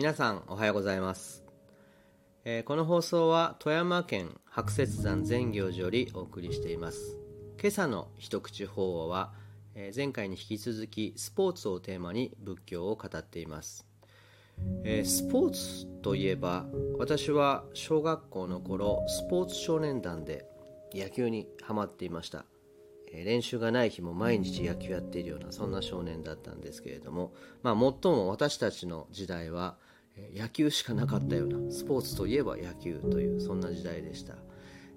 皆さんおはようございます、えー、この放送は富山県白雪山善行寺よりお送りしています。今朝の一口法は、えー、前回に引き続きスポーツをテーマに仏教を語っています、えー、スポーツといえば私は小学校の頃スポーツ少年団で野球にハマっていました。練習がない日も毎日野球やっているようなそんな少年だったんですけれども、まあ、最も私たちの時代は野球しかなかったようなスポーツといえば野球というそんな時代でした、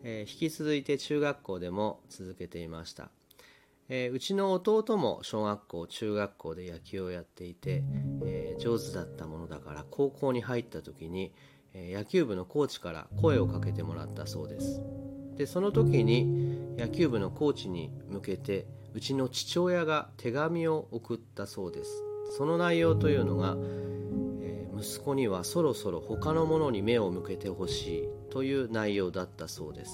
えー、引き続いて中学校でも続けていました、えー、うちの弟も小学校中学校で野球をやっていて、えー、上手だったものだから高校に入った時に、え野球部のコーチから声をかけてもらったそうです。でその時に野球部のコーチに向けてうちの父親が手紙を送ったそうです。その内容というのが、息子にはそろそろ他のものに目を向けてほしいという内容だったそうです、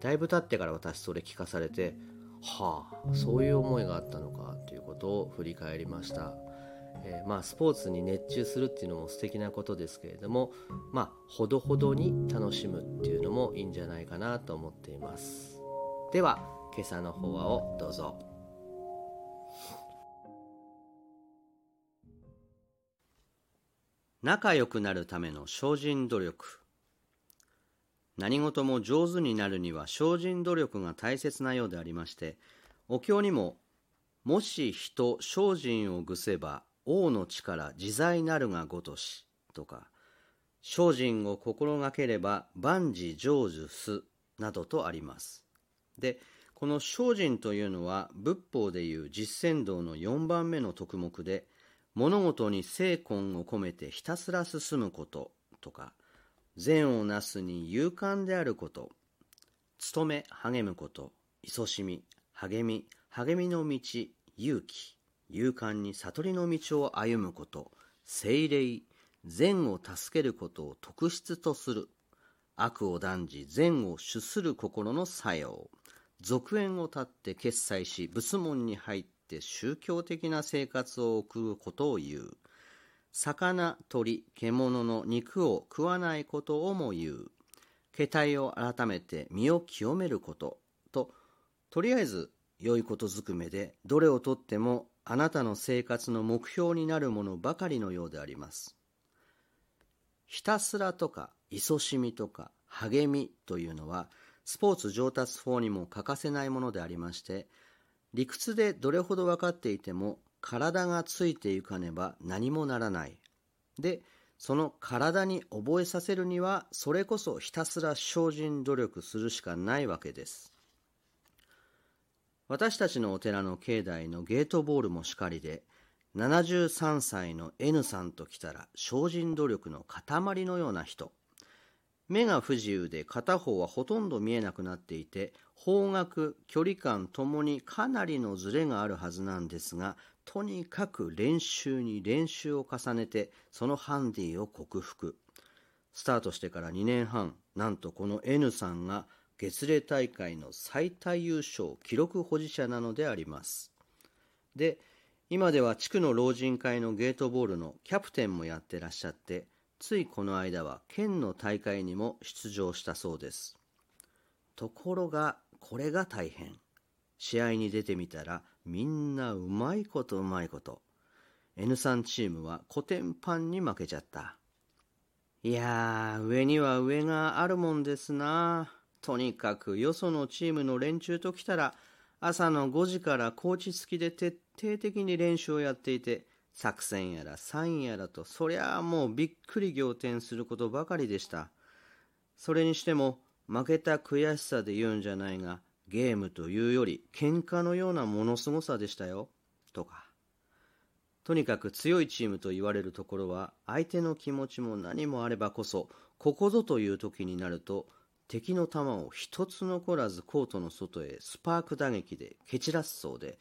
だいぶ経ってから私それ聞かされてはあそういう思いがあったのかということを振り返りました。えー、まあ、スポーツに熱中するっていうのも素敵なことですけれども、まあ、ほどほどに楽しむっていうのもいいんじゃないかなと思っています。では今朝の法話をどうぞ。仲良くなるための精進努力。何事も上手になるには精進努力が大切なようでありましてお経にももし人精進をぐせば王の力自在なるがごとしとか精進を心がければ万事成就すなどとあります。でこの精進というのは仏法でいう実践道の4番目の徳目で物事に精魂を込めてひたすら進むこととか善をなすに勇敢であること努め励むこと勤しみ励み励みの道勇気勇敢に悟りの道を歩むこと、精霊、善を助けることを特質とする、悪を断じ善を主する心の作用、続縁を断って決済し仏門に入ってて宗教的な生活を送ることを言う。魚、鳥、獣の肉を食わないことをも言う。形態を改めて身を清めることと、とりあえず良いことずくめでどれをとってもあなたの生活の目標になるものばかりのようであります。ひたすらとか、勤しみとか、励みというのは、スポーツ上達法にも欠かせないものでありまして、理屈でどれほど分かっていても、体がついていかねば何もならない。で、その体に覚えさせるには、それこそひたすら精進努力するしかないわけです。私たちのお寺の境内のゲートボールもしかりで、73歳の N さんと来たら精進努力の塊のような人。目が不自由で片方はほとんど見えなくなっていて、方角、距離感ともにかなりのズレがあるはずなんですが、とにかく練習に練習を重ねて、そのハンディを克服。スタートしてから2年半、なんとこの N さんが月例大会の最多優勝記録保持者なのでありますで今では地区の老人会のゲートボールのキャプテンもやってらっしゃってついこの間は県の大会にも出場したそうですところがこれが大変。試合に出てみたらみんなうまいことうまいこと。N3 チームはコテンパンに負けちゃった。いやー上には上があるもんですな。とにかくよそのチームの連中と来たら朝の5時からコーチ付きで徹底的に練習をやっていて作戦やらサインやらとそりゃあもうびっくり仰天することばかりでした。それにしても負けた悔しさで言うんじゃないがゲームというより喧嘩のようなものすごさでしたよとかとにかく強いチームと言われるところは相手の気持ちも何もあればこそここぞという時になると敵の弾を一つ残らずコートの外へスパーク打撃で蹴散らすそうで、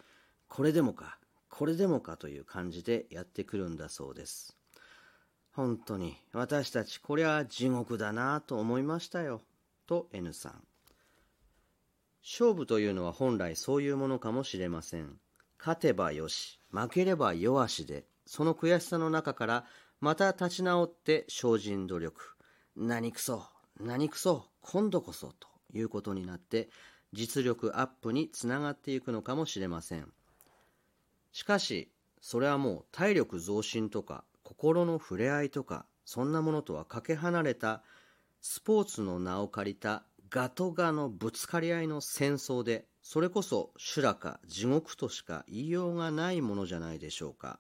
これでもか、これでもかという感じでやってくるんだそうです。本当に私たちこりゃ地獄だなと思いましたよ。と N さん。勝負というのは本来そういうものかもしれません。勝てばよし、負ければ弱しで、その悔しさの中からまた立ち直って精進努力何くそ何くそ今度こそということになって実力アップにつながっていくのかもしれませんしかしそれはもう体力増進とか心の触れ合いとかそんなものとはかけ離れたスポーツの名を借りたガとガのぶつかり合いの戦争でそれこそ修羅か地獄としか言いようがないものじゃないでしょうか。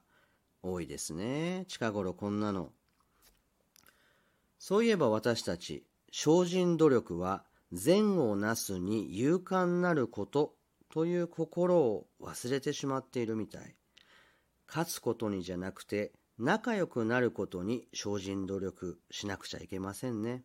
多いですね。近頃こんなの。そういえば私たち精進努力は善をなすに勇敢なることという心を忘れてしまっているみたい。勝つことにじゃなくて仲良くなることに精進努力しなくちゃいけませんね。